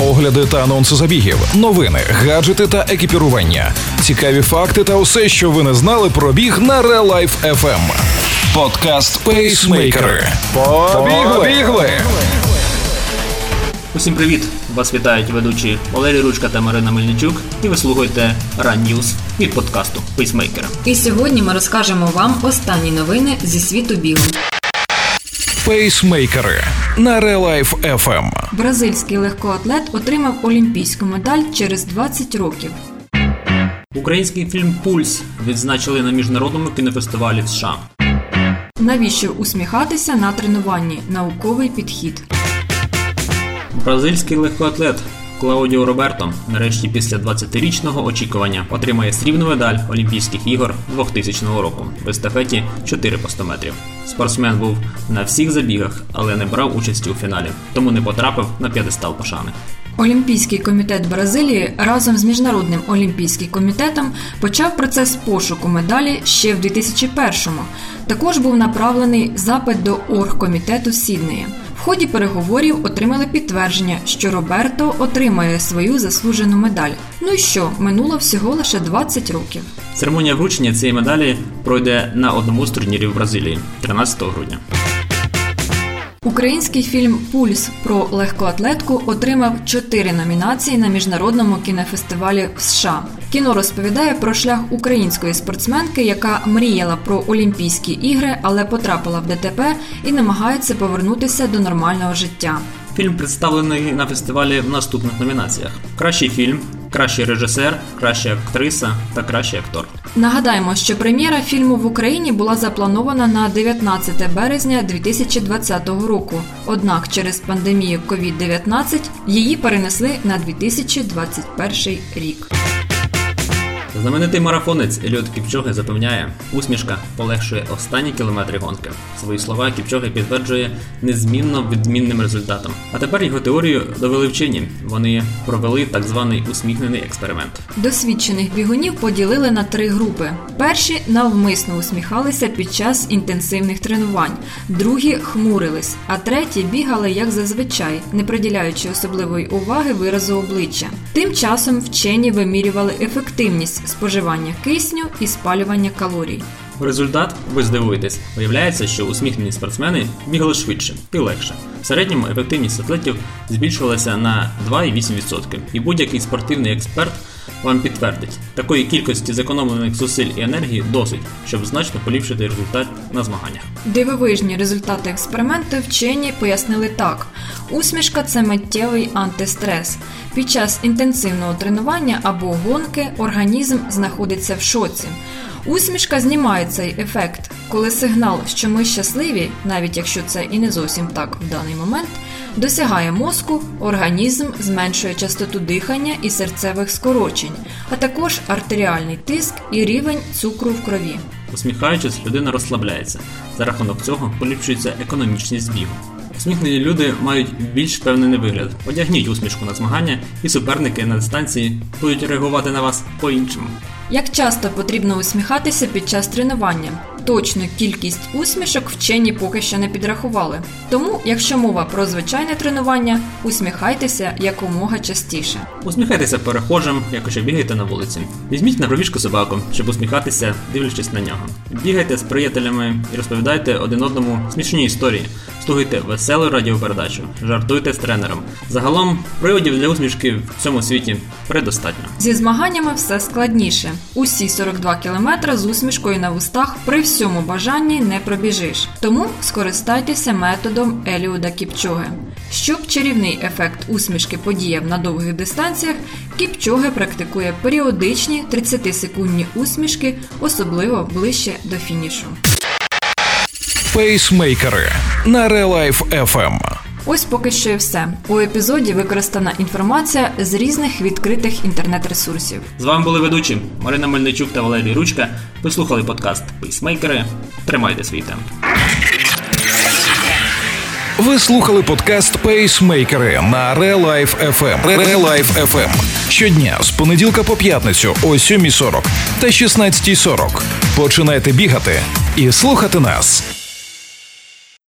огляди та анонси забігів, новини, гаджети та екіпірування, цікаві факти та усе, що ви не знали про біг на Real Life FM. Подкаст Пейсмейкери. Побігли! Усім привіт! Вас вітають ведучі Валерій Ручка та Марина Мельничук, і ви слухаєте Run News від подкасту Пейсмейкера. І сьогодні ми розкажемо вам останні новини зі світу бігу. Пейсмейкери на Релайф Life FM. Бразильський легкоатлет отримав олімпійську медаль через 20 років. Український фільм Пульс відзначили на міжнародному кінофестивалі в США. Навіщо усміхатися на тренуванні? Науковий підхід. Бразильський легкоатлет Клаудіо Роберто нарешті після 20-річного очікування отримає срібну медаль Олімпійських ігор 2000 року в естафеті 4 по 100 метрів. Спортсмен був на всіх забігах, але не брав участі у фіналі, тому не потрапив на п'єдестал пошани. Олімпійський комітет Бразилії разом з Міжнародним олімпійським комітетом почав процес пошуку медалі ще в 2001-му. Також був направлений запит до оргкомітету Сіднея. Ході переговорів отримали підтвердження, що Роберто отримає свою заслужену медаль. Ну і що, минуло всього лише 20 років. Церемонія вручення цієї медалі пройде на одному з турнірів Бразилії 13 грудня. Український фільм Пульс про легкоатлетку отримав чотири номінації на міжнародному кінофестивалі в США. Кіно розповідає про шлях української спортсменки, яка мріяла про Олімпійські ігри, але потрапила в ДТП і намагається повернутися до нормального життя. Фільм представлений на фестивалі в наступних номінаціях: кращий фільм, кращий режисер, краща актриса та кращий актор. Нагадаємо, що прем'єра фільму в Україні була запланована на 19 березня 2020 року. Однак через пандемію COVID-19 її перенесли на 2021 рік. Знаменитий марафонець Еліот Кіпчоги запевняє, усмішка полегшує останні кілометри гонки. Свої слова Кіпчоги підтверджує незмінно відмінним результатом. А тепер його теорію довели вчені. Вони провели так званий усміхнений експеримент. Досвідчених бігунів поділили на три групи: перші навмисно усміхалися під час інтенсивних тренувань, другі хмурились, а треті бігали як зазвичай, не приділяючи особливої уваги виразу обличчя. Тим часом вчені вимірювали ефективність споживання кисню і спалювання калорій. Результат, ви здивуєтесь, виявляється, що усміхнені спортсмени бігали швидше і легше. В середньому ефективність атлетів збільшувалася на 2,8%. І будь-який спортивний експерт вам підтвердить, такої кількості зекономлених зусиль і енергії досить, щоб значно поліпшити результат на змаганнях. Дивовижні результати експерименту вчені пояснили так: усмішка це миттєвий антистрес. Під час інтенсивного тренування або гонки організм знаходиться в шоці. Усмішка знімає цей ефект, коли сигнал, що ми щасливі, навіть якщо це і не зовсім так в даний момент, досягає мозку, організм зменшує частоту дихання і серцевих скорочень, а також артеріальний тиск і рівень цукру в крові. Усміхаючись, людина розслабляється. За рахунок цього поліпшується економічність бігу. Усміхнені люди мають більш впевнений вигляд. Одягніть усмішку на змагання, і суперники на дистанції будуть реагувати на вас по-іншому. Як часто потрібно усміхатися під час тренування? Точну кількість усмішок вчені поки що не підрахували. Тому, якщо мова про звичайне тренування, усміхайтеся якомога частіше. Усміхайтеся перехожим, якщо бігаєте на вулиці. Візьміть на пробіжку собаку, щоб усміхатися, дивлячись на нього. Бігайте з приятелями і розповідайте один одному смішні історії. Слухайте веселу радіопередачу, жартуйте з тренером. Загалом приводів для усмішки в цьому світі предостатньо. Зі змаганнями все складніше. Усі 42 кілометри з усмішкою на вустах при всьому бажанні не пробіжиш. Тому скористайтеся методом Еліуда Кіпчоги. Щоб чарівний ефект усмішки подіяв на довгих дистанціях, Кіпчоге практикує періодичні 30-секундні усмішки, особливо ближче до фінішу. Пейсмейкери на Релайф FM. Ось поки що і все. У епізоді використана інформація з різних відкритих інтернет-ресурсів. З вами були ведучі Марина Мельничук та Валерій Ручка. Ви слухали подкаст Пейсмейкери. Тримайте свій темп. Ви слухали подкаст Пейсмейкери на Relife FM. Relife FM. Щодня з понеділка по п'ятницю о 7.40 та 16.40. Починайте бігати і слухати нас.